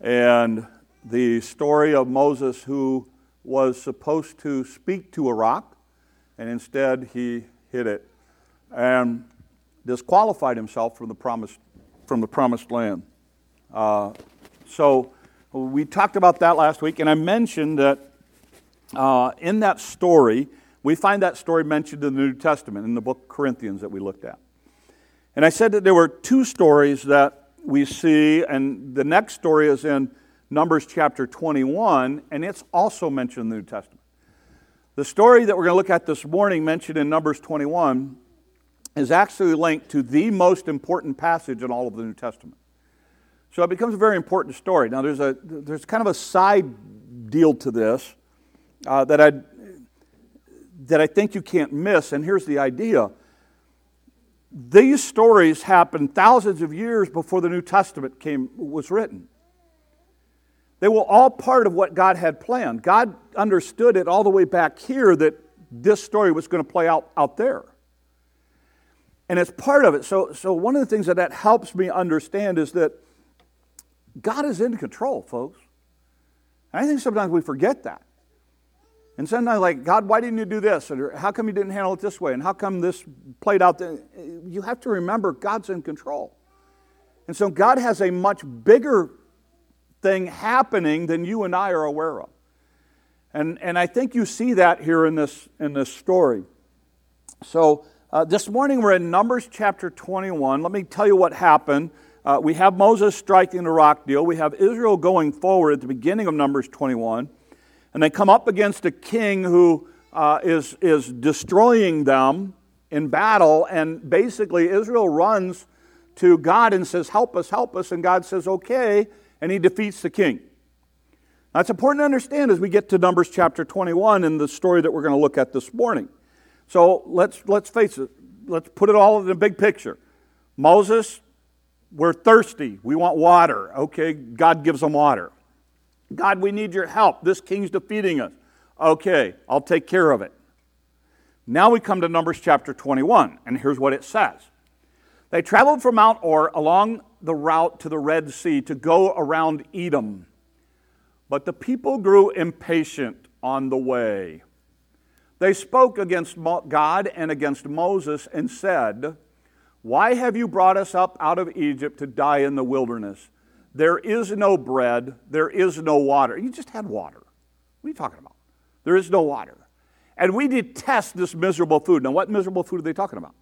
and the story of Moses who was supposed to speak to a rock, and instead he hit it and disqualified himself from the promised, from the promised land. Uh, so we talked about that last week, and I mentioned that uh, in that story, we find that story mentioned in the New Testament, in the book Corinthians that we looked at. And I said that there were two stories that we see, and the next story is in Numbers chapter 21, and it's also mentioned in the New Testament. The story that we're going to look at this morning, mentioned in Numbers 21, is actually linked to the most important passage in all of the New Testament. So it becomes a very important story. Now, there's, a, there's kind of a side deal to this uh, that, I, that I think you can't miss, and here's the idea. These stories happened thousands of years before the New Testament came, was written. They were all part of what God had planned. God understood it all the way back here that this story was going to play out out there. And it's part of it. So, so one of the things that that helps me understand is that God is in control, folks. And I think sometimes we forget that. And sometimes, like, God, why didn't you do this? Or how come you didn't handle it this way? And how come this played out? You have to remember God's in control. And so God has a much bigger thing happening than you and I are aware of. And, and I think you see that here in this, in this story. So uh, this morning we're in Numbers chapter 21. Let me tell you what happened. Uh, we have Moses striking the rock deal. We have Israel going forward at the beginning of Numbers 21. And they come up against a king who uh, is is destroying them in battle. And basically, Israel runs to God and says, Help us, help us. And God says, Okay and he defeats the king. Now, it's important to understand as we get to Numbers chapter 21 and the story that we're going to look at this morning. So let's, let's face it, let's put it all in a big picture. Moses, we're thirsty. We want water. Okay, God gives them water. God, we need your help. This king's defeating us. Okay, I'll take care of it. Now we come to Numbers chapter 21, and here's what it says. They traveled from Mount Hor along the route to the Red Sea to go around Edom. But the people grew impatient on the way. They spoke against God and against Moses and said, Why have you brought us up out of Egypt to die in the wilderness? There is no bread, there is no water. You just had water. What are you talking about? There is no water. And we detest this miserable food. Now, what miserable food are they talking about?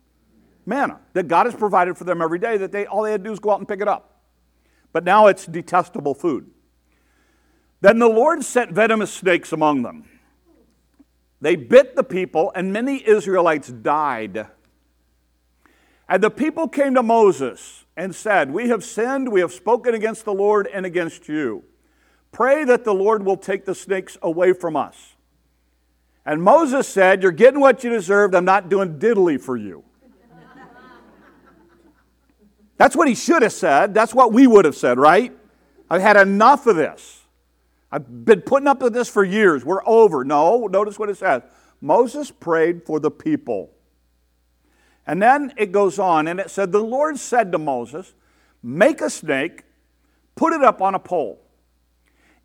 manna that God has provided for them every day that they all they had to do is go out and pick it up. But now it's detestable food. Then the Lord sent venomous snakes among them. They bit the people, and many Israelites died. And the people came to Moses and said, We have sinned, we have spoken against the Lord and against you. Pray that the Lord will take the snakes away from us. And Moses said, You're getting what you deserved. I'm not doing diddly for you. That's what he should have said. That's what we would have said, right? I've had enough of this. I've been putting up with this for years. We're over. No, notice what it says. Moses prayed for the people. And then it goes on, and it said, The Lord said to Moses, Make a snake, put it up on a pole.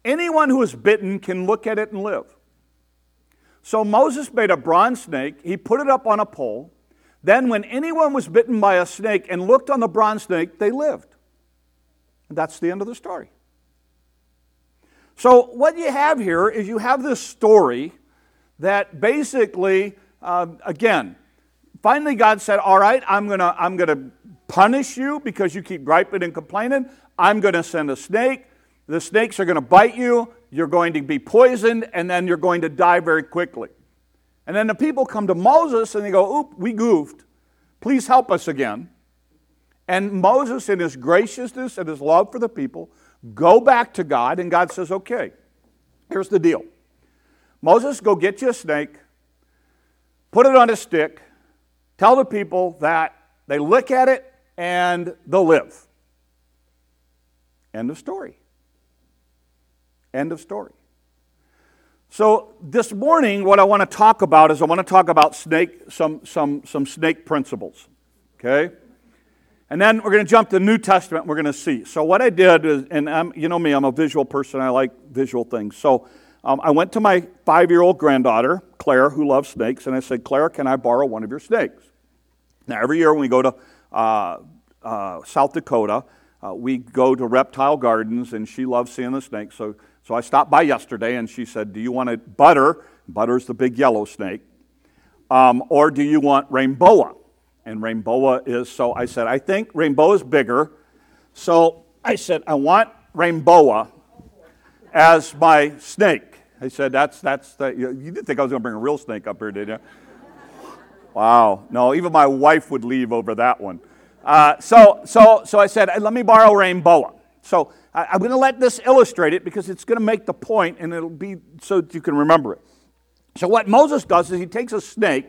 Anyone who is bitten can look at it and live. So Moses made a bronze snake, he put it up on a pole. Then, when anyone was bitten by a snake and looked on the bronze snake, they lived. And that's the end of the story. So, what you have here is you have this story that basically, uh, again, finally God said, All right, I'm going to I'm going to punish you because you keep griping and complaining. I'm going to send a snake. The snakes are going to bite you. You're going to be poisoned, and then you're going to die very quickly. And then the people come to Moses and they go, Oop, we goofed. Please help us again. And Moses, in his graciousness and his love for the people, go back to God, and God says, Okay, here's the deal. Moses, go get you a snake, put it on a stick, tell the people that they look at it and they'll live. End of story. End of story. So this morning, what I want to talk about is I want to talk about snake, some, some, some snake principles. Okay? And then we're going to jump to the New Testament. We're going to see. So what I did is, and I'm, you know me, I'm a visual person. I like visual things. So um, I went to my five-year-old granddaughter, Claire, who loves snakes, and I said, Claire, can I borrow one of your snakes? Now, every year when we go to uh, uh, South Dakota, uh, we go to reptile gardens, and she loves seeing the snakes. So, so I stopped by yesterday, and she said, Do you want a butter? Butter's the big yellow snake. Um, or do you want rainboa? And rainboa is, so I said, I think rainboa is bigger. So I said, I want rainboa as my snake. I said, that's, that's the, you, you didn't think I was going to bring a real snake up here, did you? Wow. No, even my wife would leave over that one. Uh, so, so, so I said, let me borrow Rainboa. So I, I'm going to let this illustrate it because it's going to make the point and it'll be so that you can remember it. So what Moses does is he takes a snake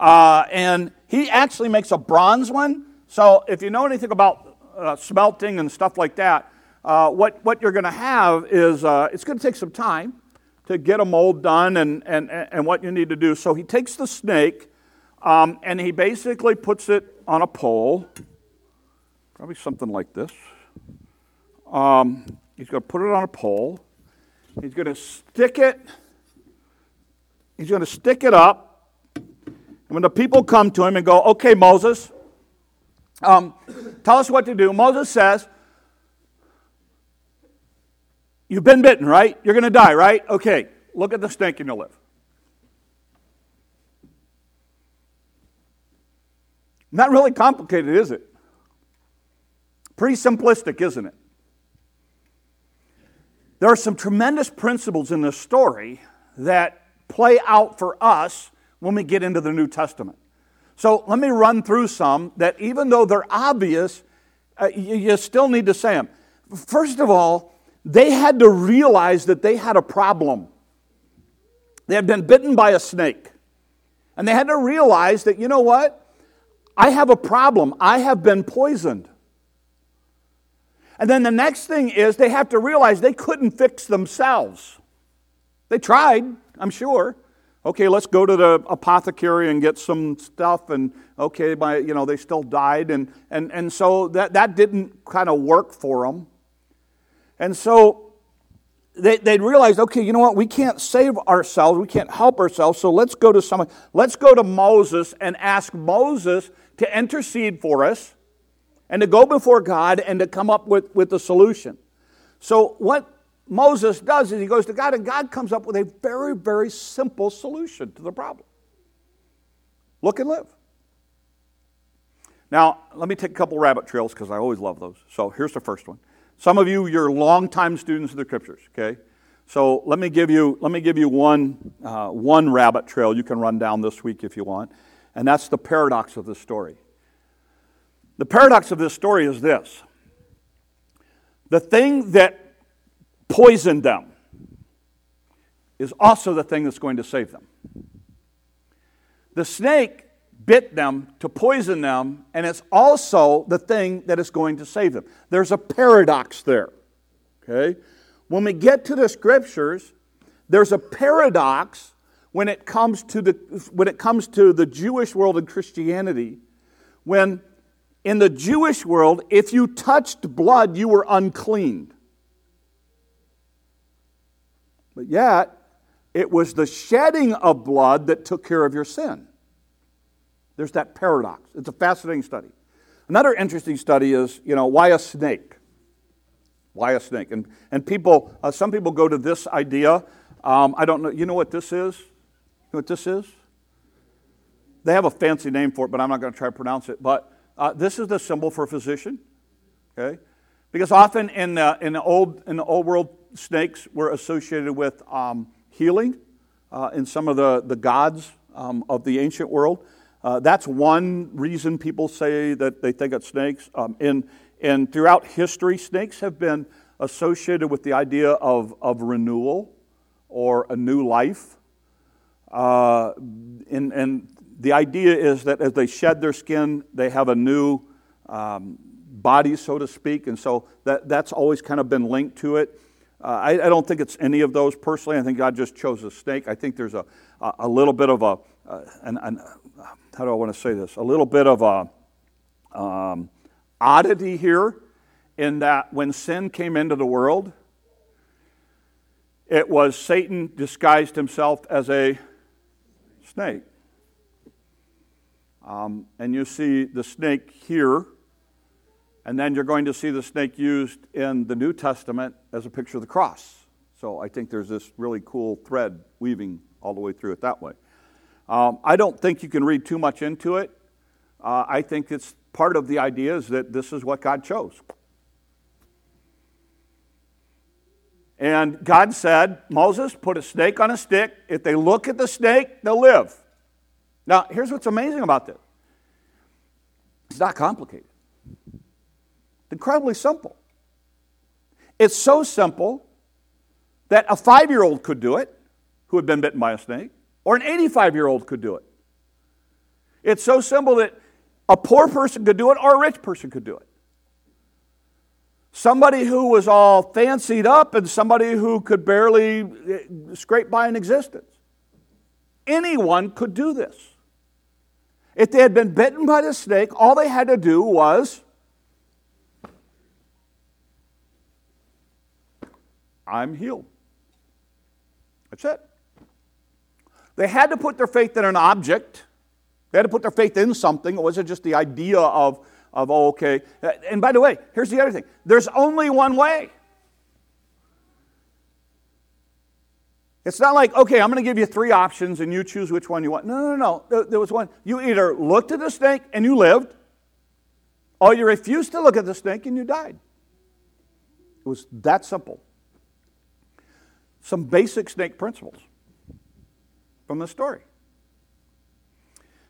uh, and he actually makes a bronze one. So if you know anything about uh, smelting and stuff like that, uh, what, what you're going to have is uh, it's going to take some time to get a mold done and, and, and what you need to do. So he takes the snake um, and he basically puts it on a pole, probably something like this. Um, he's going to put it on a pole. He's going to stick it. He's going to stick it up. And when the people come to him and go, "Okay, Moses, um, tell us what to do," Moses says, "You've been bitten, right? You're going to die, right? Okay, look at the snake and you'll live." Not really complicated, is it? Pretty simplistic, isn't it? There are some tremendous principles in this story that play out for us when we get into the New Testament. So let me run through some that, even though they're obvious, uh, you, you still need to say them. First of all, they had to realize that they had a problem. They had been bitten by a snake. And they had to realize that, you know what? I have a problem. I have been poisoned. And then the next thing is they have to realize they couldn't fix themselves. They tried, I'm sure. Okay, let's go to the apothecary and get some stuff, and okay, my, you know, they still died, and, and, and so that, that didn't kind of work for them. And so they, they realized, okay, you know what? We can't save ourselves. We can't help ourselves. So let's go to someone. Let's go to Moses and ask Moses to intercede for us and to go before God and to come up with, with the solution. So, what Moses does is he goes to God, and God comes up with a very, very simple solution to the problem look and live. Now, let me take a couple rabbit trails because I always love those. So, here's the first one. Some of you, you're longtime students of the scriptures, okay? So let me give you, let me give you one, uh, one rabbit trail you can run down this week if you want and that's the paradox of this story. The paradox of this story is this the thing that poisoned them is also the thing that's going to save them. The snake bit them to poison them, and it's also the thing that is going to save them. There's a paradox there. Okay? When we get to the scriptures, there's a paradox when it comes to the, when it comes to the Jewish world and Christianity, when in the Jewish world, if you touched blood, you were unclean. But yet, it was the shedding of blood that took care of your sin. There's that paradox. It's a fascinating study. Another interesting study is, you know, why a snake? Why a snake? And, and people, uh, some people go to this idea. Um, I don't know, you know what this is? Know what this is? They have a fancy name for it, but I'm not going to try to pronounce it. But uh, this is the symbol for a physician. Okay? Because often in the, in the, old, in the old world, snakes were associated with um, healing uh, in some of the, the gods um, of the ancient world. Uh, that's one reason people say that they think of snakes. Um, in, and throughout history, snakes have been associated with the idea of, of renewal or a new life. Uh, and, and, the idea is that as they shed their skin, they have a new um, body, so to speak. And so that, that's always kind of been linked to it. Uh, I, I, don't think it's any of those personally. I think God just chose a snake. I think there's a, a, a little bit of a, uh, an, an, how do I want to say this? A little bit of a um, oddity here in that when sin came into the world, it was Satan disguised himself as a snake. Um, and you see the snake here, and then you're going to see the snake used in the New Testament as a picture of the cross. So I think there's this really cool thread weaving all the way through it that way. Um, I don't think you can read too much into it. Uh, I think it's part of the idea is that this is what God chose. And God said, Moses, put a snake on a stick. If they look at the snake, they'll live. Now, here's what's amazing about this it's not complicated, it's incredibly simple. It's so simple that a five year old could do it who had been bitten by a snake, or an 85 year old could do it. It's so simple that a poor person could do it or a rich person could do it. Somebody who was all fancied up and somebody who could barely eh, scrape by in existence. Anyone could do this. If they had been bitten by the snake, all they had to do was I'm healed. That's it. They had to put their faith in an object. They had to put their faith in something. It wasn't just the idea of, of okay. And by the way, here's the other thing there's only one way. It's not like, okay, I'm going to give you three options and you choose which one you want. No, no, no. There was one. You either looked at the snake and you lived, or you refused to look at the snake and you died. It was that simple. Some basic snake principles from the story.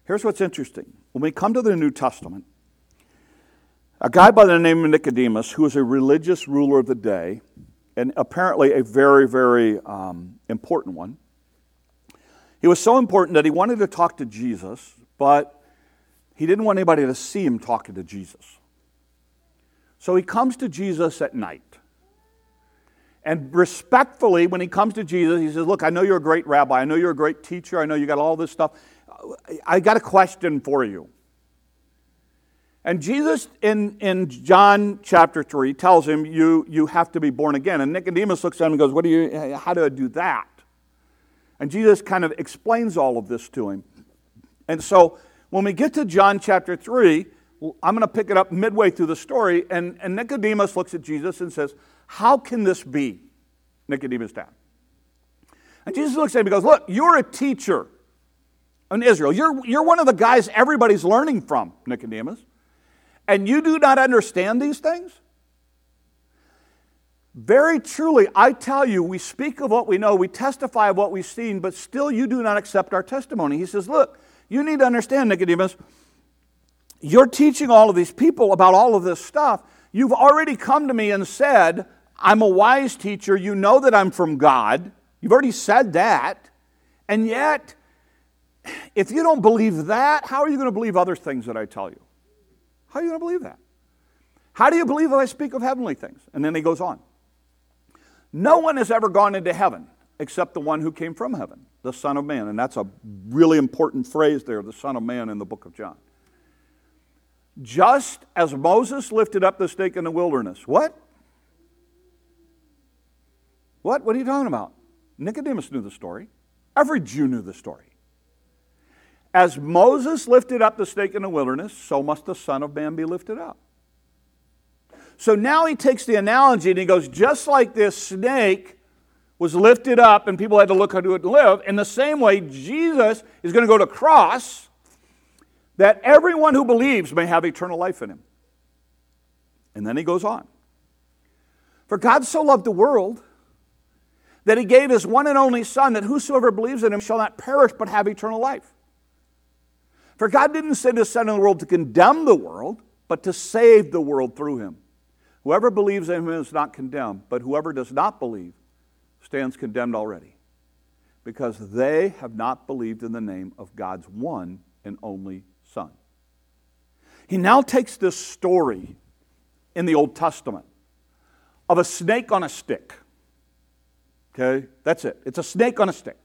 Here's what's interesting. When we come to the New Testament, a guy by the name of Nicodemus, who was a religious ruler of the day, and apparently a very, very um, important one, he was so important that he wanted to talk to Jesus, but he didn't want anybody to see him talking to Jesus. So he comes to Jesus at night. And respectfully, when he comes to Jesus, he says, Look, I know you're a great rabbi. I know you're a great teacher. I know you got all this stuff. I got a question for you. And Jesus in, in John chapter 3 tells him, you, you have to be born again. And Nicodemus looks at him and goes, What do you, How do I do that? And Jesus kind of explains all of this to him. And so when we get to John chapter 3, I'm going to pick it up midway through the story. And, and Nicodemus looks at Jesus and says, How can this be? Nicodemus dad. And Jesus looks at him and goes, Look, you're a teacher in Israel. You're, you're one of the guys everybody's learning from, Nicodemus. And you do not understand these things? Very truly, I tell you, we speak of what we know, we testify of what we've seen, but still you do not accept our testimony. He says, Look, you need to understand, Nicodemus, you're teaching all of these people about all of this stuff. You've already come to me and said, I'm a wise teacher. You know that I'm from God. You've already said that. And yet, if you don't believe that, how are you going to believe other things that I tell you? How are you going to believe that? How do you believe that I speak of heavenly things? And then he goes on. No one has ever gone into heaven except the one who came from heaven, the Son of Man. And that's a really important phrase there, the Son of Man in the book of John. Just as Moses lifted up the stake in the wilderness. What? What? What are you talking about? Nicodemus knew the story. Every Jew knew the story. As Moses lifted up the snake in the wilderness, so must the Son of Man be lifted up. So now he takes the analogy and he goes, just like this snake was lifted up and people had to look how to live, in the same way, Jesus is going to go to cross that everyone who believes may have eternal life in him. And then he goes on. For God so loved the world that he gave his one and only Son, that whosoever believes in him shall not perish but have eternal life. For God didn't send his Son in the world to condemn the world, but to save the world through him. Whoever believes in him is not condemned, but whoever does not believe stands condemned already, because they have not believed in the name of God's one and only Son. He now takes this story in the Old Testament of a snake on a stick. Okay? That's it. It's a snake on a stick.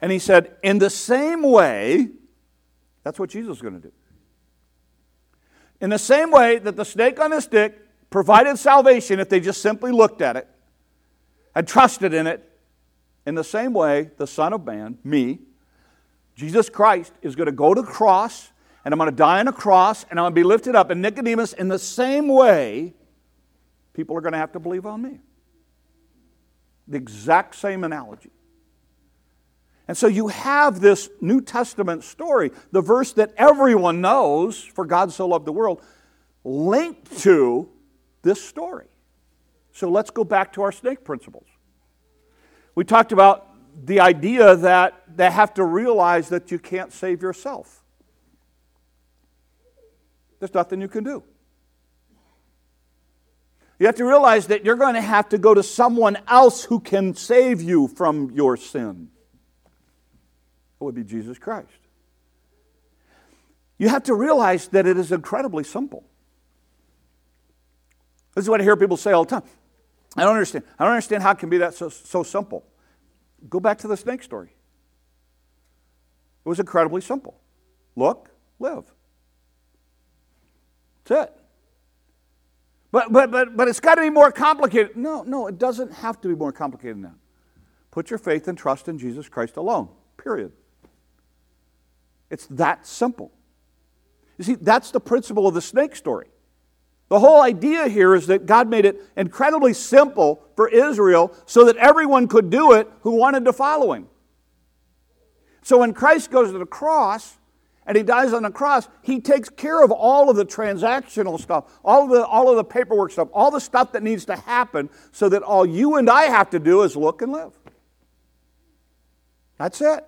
And he said, in the same way, that's what Jesus is going to do. In the same way that the snake on the stick provided salvation if they just simply looked at it and trusted in it, in the same way, the Son of Man, me, Jesus Christ, is going to go to the cross and I'm going to die on a cross and I'm going to be lifted up. And Nicodemus, in the same way, people are going to have to believe on me. The exact same analogy. And so you have this New Testament story, the verse that everyone knows, for God so loved the world, linked to this story. So let's go back to our snake principles. We talked about the idea that they have to realize that you can't save yourself. There's nothing you can do. You have to realize that you're going to have to go to someone else who can save you from your sin. It would be Jesus Christ. You have to realize that it is incredibly simple. This is what I hear people say all the time. I don't understand. I don't understand how it can be that so, so simple. Go back to the snake story. It was incredibly simple. Look, live. That's it. But, but, but, but it's got to be more complicated. No, no, it doesn't have to be more complicated than that. Put your faith and trust in Jesus Christ alone, period. It's that simple. You see, that's the principle of the snake story. The whole idea here is that God made it incredibly simple for Israel so that everyone could do it who wanted to follow him. So when Christ goes to the cross and he dies on the cross, he takes care of all of the transactional stuff, all of the, all of the paperwork stuff, all the stuff that needs to happen so that all you and I have to do is look and live. That's it.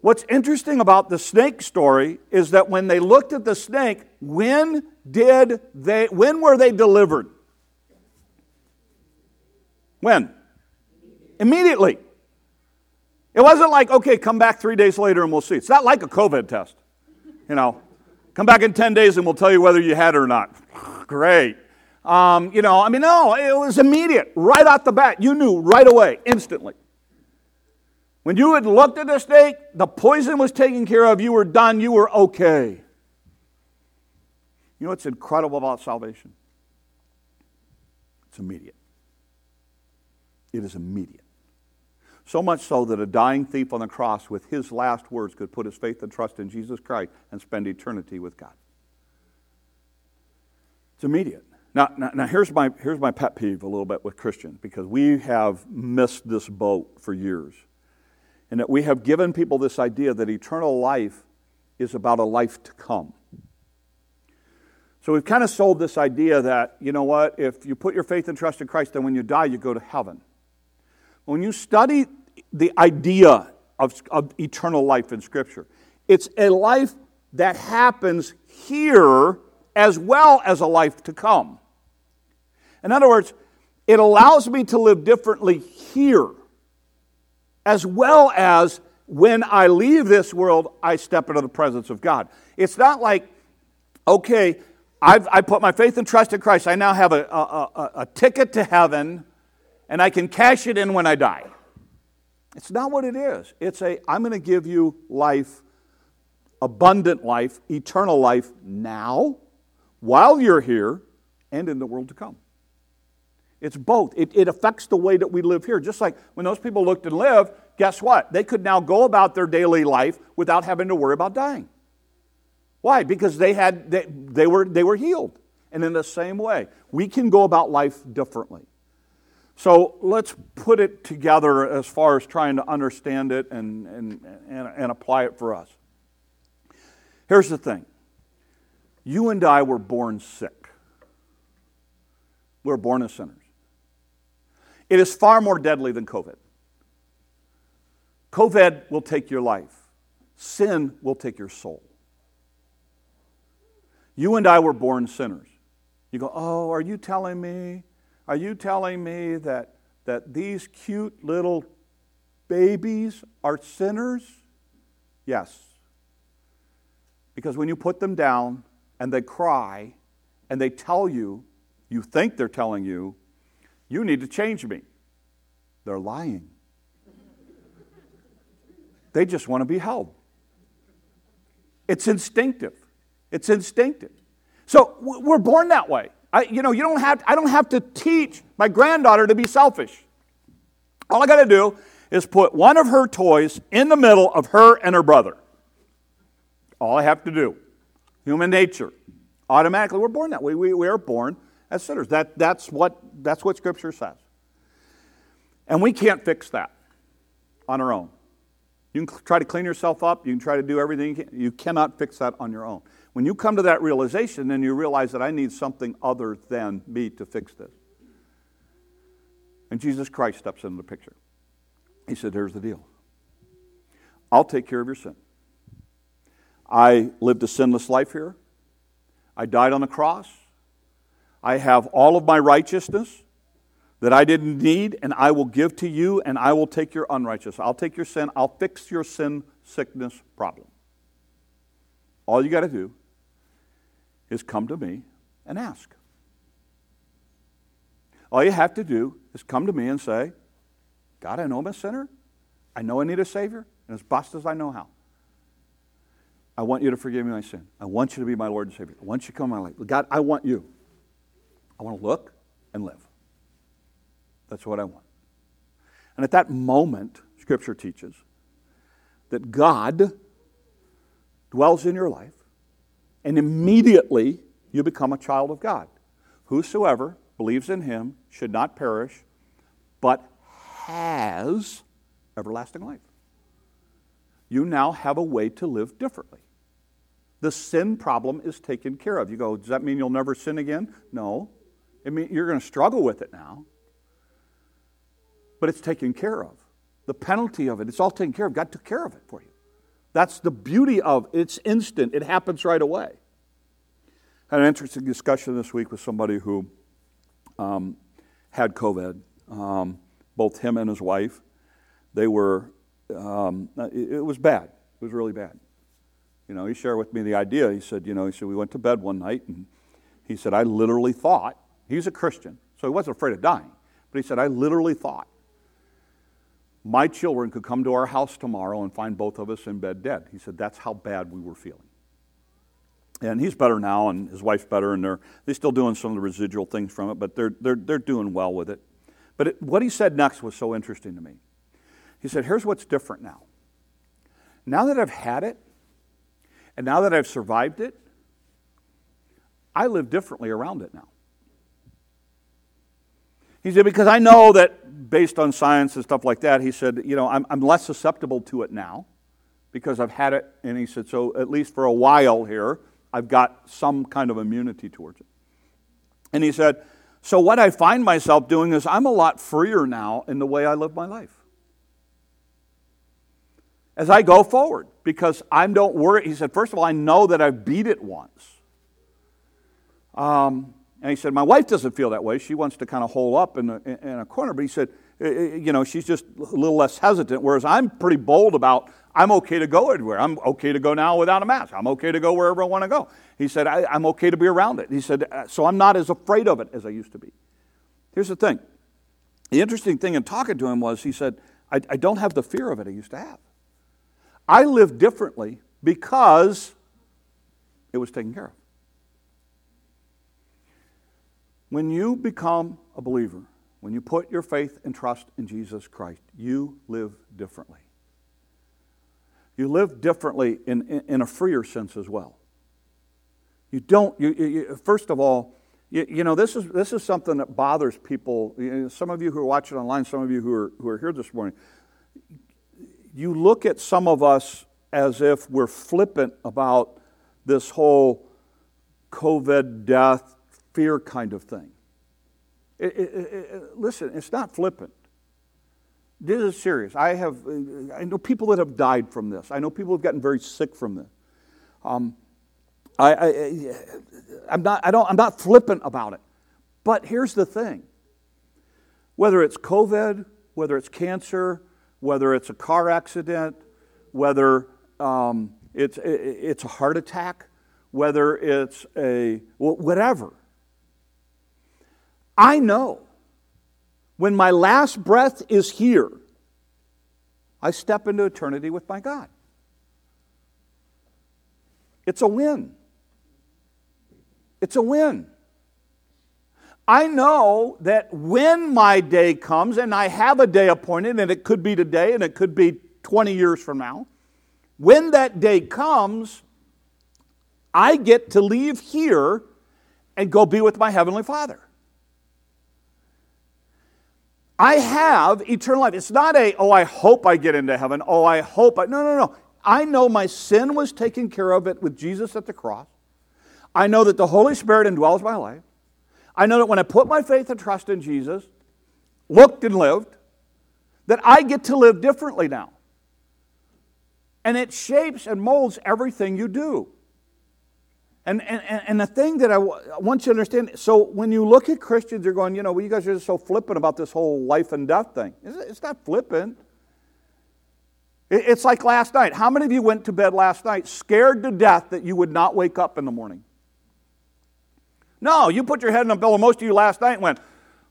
What's interesting about the snake story is that when they looked at the snake, when did they when were they delivered? When? Immediately. It wasn't like, okay, come back three days later and we'll see. It's not like a COVID test. You know, come back in 10 days and we'll tell you whether you had it or not. Great. Um, you know, I mean, no, it was immediate, right out the bat. You knew right away, instantly. When you had looked at the snake, the poison was taken care of, you were done, you were okay. You know what's incredible about salvation? It's immediate. It is immediate. So much so that a dying thief on the cross, with his last words, could put his faith and trust in Jesus Christ and spend eternity with God. It's immediate. Now, now, now, here's, my, here's my pet peeve a little bit with Christians because we have missed this boat for years and that we have given people this idea that eternal life is about a life to come. So we've kind of sold this idea that, you know what, if you put your faith and trust in Christ, then when you die, you go to heaven. When you study the idea of, of eternal life in Scripture, it's a life that happens here as well as a life to come. In other words, it allows me to live differently here as well as when I leave this world, I step into the presence of God. It's not like, okay, I've, I put my faith and trust in Christ. I now have a, a, a, a ticket to heaven, and I can cash it in when I die. It's not what it is. It's a, I'm going to give you life, abundant life, eternal life now, while you're here, and in the world to come. It's both. It, it affects the way that we live here. Just like when those people looked and lived, guess what? They could now go about their daily life without having to worry about dying. Why? Because they, had, they, they, were, they were healed. And in the same way, we can go about life differently. So let's put it together as far as trying to understand it and, and, and, and apply it for us. Here's the thing you and I were born sick, we were born as sinners. It is far more deadly than COVID. COVID will take your life, sin will take your soul. You and I were born sinners. You go, oh, are you telling me? Are you telling me that, that these cute little babies are sinners? Yes. Because when you put them down and they cry and they tell you, you think they're telling you, you need to change me. They're lying. They just want to be held. It's instinctive. It's instinctive. So we're born that way. I, you know, you don't have, I don't have to teach my granddaughter to be selfish. All I got to do is put one of her toys in the middle of her and her brother. All I have to do. Human nature. Automatically, we're born that way. We, we are born as sinners. That, that's, what, that's what Scripture says. And we can't fix that on our own. You can try to clean yourself up, you can try to do everything you can. You cannot fix that on your own. When you come to that realization, then you realize that I need something other than me to fix this. And Jesus Christ steps into the picture. He said, Here's the deal I'll take care of your sin. I lived a sinless life here. I died on the cross. I have all of my righteousness that I didn't need, and I will give to you, and I will take your unrighteousness. I'll take your sin. I'll fix your sin sickness problem. All you got to do is come to me and ask. All you have to do is come to me and say, God, I know I'm a sinner. I know I need a Savior, and as best as I know how. I want you to forgive me my sin. I want you to be my Lord and Savior. I want you to come in my life. God, I want you. I want to look and live. That's what I want. And at that moment, Scripture teaches that God dwells in your life, and immediately you become a child of God. Whosoever believes in him should not perish, but has everlasting life. You now have a way to live differently. The sin problem is taken care of. You go, does that mean you'll never sin again? No. It mean you're going to struggle with it now. But it's taken care of. The penalty of it, it's all taken care of. God took care of it for you. That's the beauty of it. It's instant. It happens right away. I had an interesting discussion this week with somebody who um, had COVID. Um, both him and his wife, they were. Um, it, it was bad. It was really bad. You know, he shared with me the idea. He said, you know, he said we went to bed one night, and he said I literally thought he's a Christian, so he wasn't afraid of dying. But he said I literally thought my children could come to our house tomorrow and find both of us in bed dead. He said that's how bad we were feeling. And he's better now, and his wife's better, and they're, they're still doing some of the residual things from it, but they're, they're, they're doing well with it. But it, what he said next was so interesting to me. He said, Here's what's different now. Now that I've had it, and now that I've survived it, I live differently around it now. He said, Because I know that based on science and stuff like that, he said, You know, I'm, I'm less susceptible to it now because I've had it. And he said, So at least for a while here, I've got some kind of immunity towards it. And he said, So what I find myself doing is I'm a lot freer now in the way I live my life. As I go forward, because I don't worry. He said, First of all, I know that I've beat it once. Um, and he said, My wife doesn't feel that way. She wants to kind of hole up in a, in a corner. But he said, You know, she's just a little less hesitant, whereas I'm pretty bold about I'm okay to go anywhere. I'm okay to go now without a mask. I'm okay to go wherever I want to go. He said, I, am okay to be around it. He said, uh, So I'm not as afraid of it as I used to be. Here's the thing the interesting thing in talking to him was he said, I, I don't have the fear of it I used to have. I live differently because it was taken care of. When you become a believer, when you put your faith and trust in Jesus Christ, you live differently. You live differently in, in, in a freer sense as well. You don't, you, you, first of all, you, you, know, this is, this is something that bothers people. Some of you who are watching online, some of you who are, who are here this morning, you look at some of us as if we're flippant about this whole COVID death fear kind of thing. It, it, it, listen, it's not flippant. This is serious. I have, I know people that have died from this. I know people have gotten very sick from this. Um, I, I, I'm not, I don't, I'm not flippant about it. But here's the thing whether it's COVID, whether it's cancer, whether it's a car accident, whether um, it's, it's a heart attack, whether it's a whatever. I know when my last breath is here, I step into eternity with my God. It's a win. It's a win. I know that when my day comes, and I have a day appointed, and it could be today and it could be 20 years from now, when that day comes, I get to leave here and go be with my Heavenly Father. I have eternal life. It's not a, oh, I hope I get into heaven. Oh, I hope I. No, no, no. I know my sin was taken care of it with Jesus at the cross. I know that the Holy Spirit indwells my life. I know that when I put my faith and trust in Jesus, looked and lived, that I get to live differently now. And it shapes and molds everything you do. And, and, and the thing that I want you to understand so when you look at Christians, you're going, you know, well, you guys are just so flippant about this whole life and death thing. It's not flippant. It's like last night. How many of you went to bed last night scared to death that you would not wake up in the morning? No, you put your head in a pillow, most of you last night, went,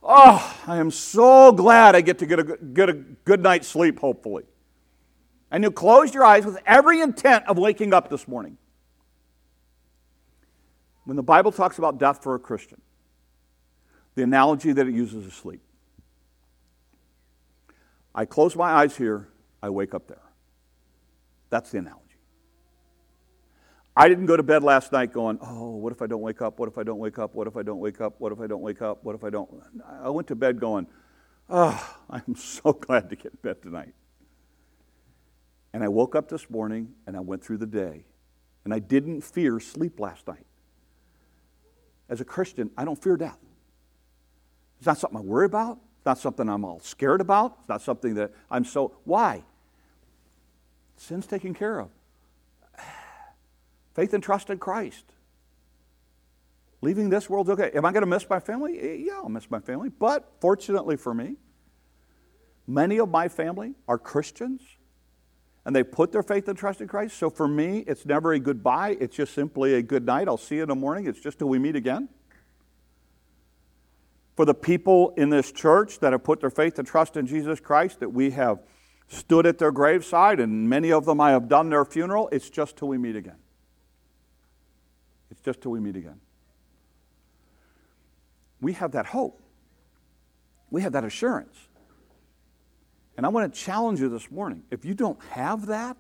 Oh, I am so glad I get to get a, get a good night's sleep, hopefully. And you closed your eyes with every intent of waking up this morning when the Bible talks about death for a Christian, the analogy that it uses is sleep. I close my eyes here, I wake up there. That's the analogy. I didn't go to bed last night going, oh, what if I don't wake up? What if I don't wake up? What if I don't wake up? What if I don't wake up? What if I don't? I went to bed going, oh, I'm so glad to get in bed tonight. And I woke up this morning and I went through the day. And I didn't fear sleep last night as a Christian, I don't fear death. It's not something I worry about. It's not something I'm all scared about. It's not something that I'm so. Why? Sin's taken care of. Faith and trust in Christ. Leaving this world's okay. Am I going to miss my family? Eh, yeah, I'll miss my family. But fortunately for me, many of my family are Christians and they put their faith and trust in Christ. So for me, it's never a goodbye, it's just simply a good night. I'll see you in the morning. It's just till we meet again. For the people in this church that have put their faith and trust in Jesus Christ, that we have stood at their graveside, and many of them I have done their funeral, it's just till we meet again. It's just till we meet again. We have that hope. We have that assurance. And I want to challenge you this morning. If you don't have that,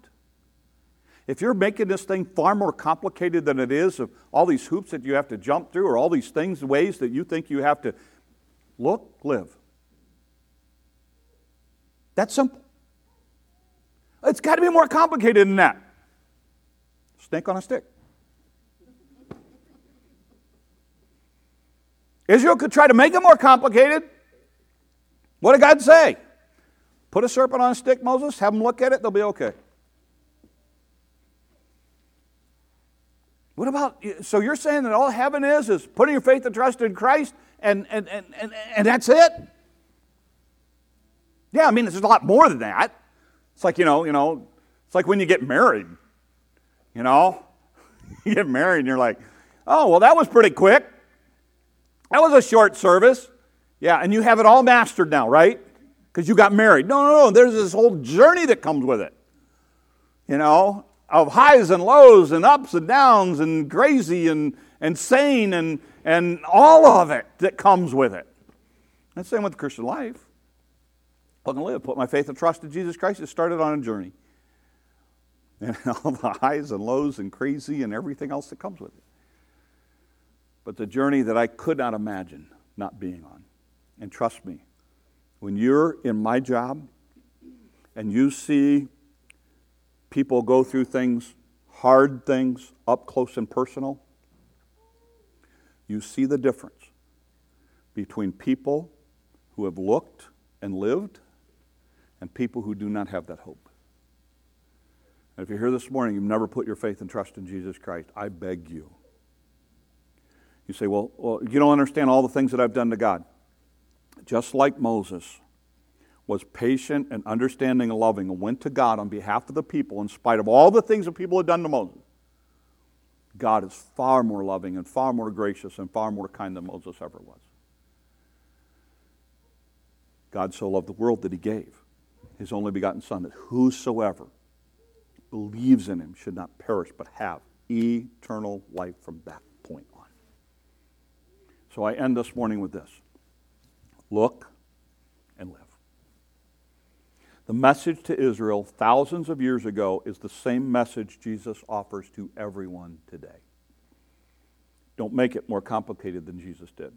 if you're making this thing far more complicated than it is, of all these hoops that you have to jump through, or all these things, ways that you think you have to look, live. That's simple. It's got to be more complicated than that. Snake on a stick. Israel could try to make it more complicated. What did God say? Put a serpent on a stick, Moses, have them look at it, they'll be okay. What about, so you're saying that all heaven is is putting your faith and trust in Christ and, and, and, and, and that's it? Yeah, I mean, there's a lot more than that. It's like, you know, you know, it's like when you get married, you know? you get married and you're like, oh, well, that was pretty quick. That was a short service. Yeah, and you have it all mastered now, right? Because you got married. No, no, no. There's this whole journey that comes with it. You know, of highs and lows and ups and downs and crazy and, and sane and, and all of it that comes with it. And same with the Christian life. Going to live. Put my faith and trust in Jesus Christ. It started on a journey. And all the highs and lows and crazy and everything else that comes with it. But the journey that I could not imagine not being on. And trust me, when you're in my job and you see people go through things, hard things, up close and personal, you see the difference between people who have looked and lived and people who do not have that hope. And if you're here this morning, you've never put your faith and trust in Jesus Christ, I beg you. You say, well, well, you don't understand all the things that I've done to God just like Moses, was patient and understanding and loving and went to God on behalf of the people in spite of all the things that people had done to Moses. God is far more loving and far more gracious and far more kind than Moses ever was. God so loved the world that he gave his only begotten Son, that whosoever believes in him should not perish but have eternal life from that point on. So I end this morning with this look and live. The message to Israel thousands of years ago is the same message Jesus offers to everyone today. Don't make it more complicated than Jesus did.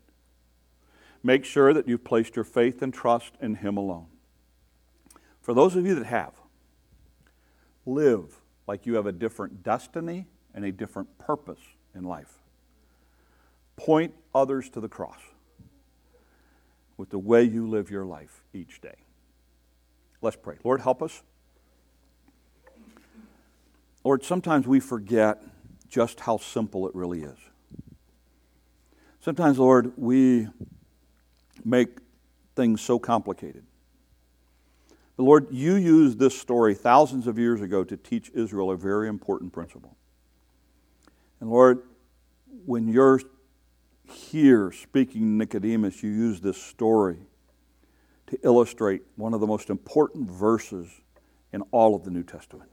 Make sure that you've placed your faith and trust in Him alone. For those of you that have, live like you have a different destiny and a different purpose in life. Point others to the cross with the way you live your life each day. Let's pray. Lord, help us. Lord, sometimes we forget just how simple it really is. Sometimes, Lord, we make things so complicated. But Lord, you used this story thousands of years ago to teach Israel a very important principle. And Lord, when you're here speaking Nicodemus, you use this story to illustrate one of the most important verses in all of the New Testament.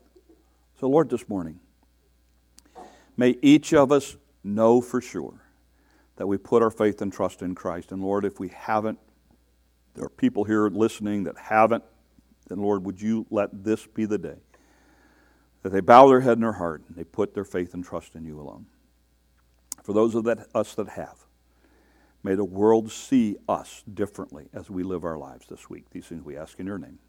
So, Lord, this morning, may each of us know for sure that we put our faith and trust in Christ. And Lord, if we haven't, there are people here listening that haven't, then Lord, would you let this be the day that they bow their head and their heart and they put their faith and trust in you alone. For those of that, us that have, may the world see us differently as we live our lives this week. These things we ask in your name.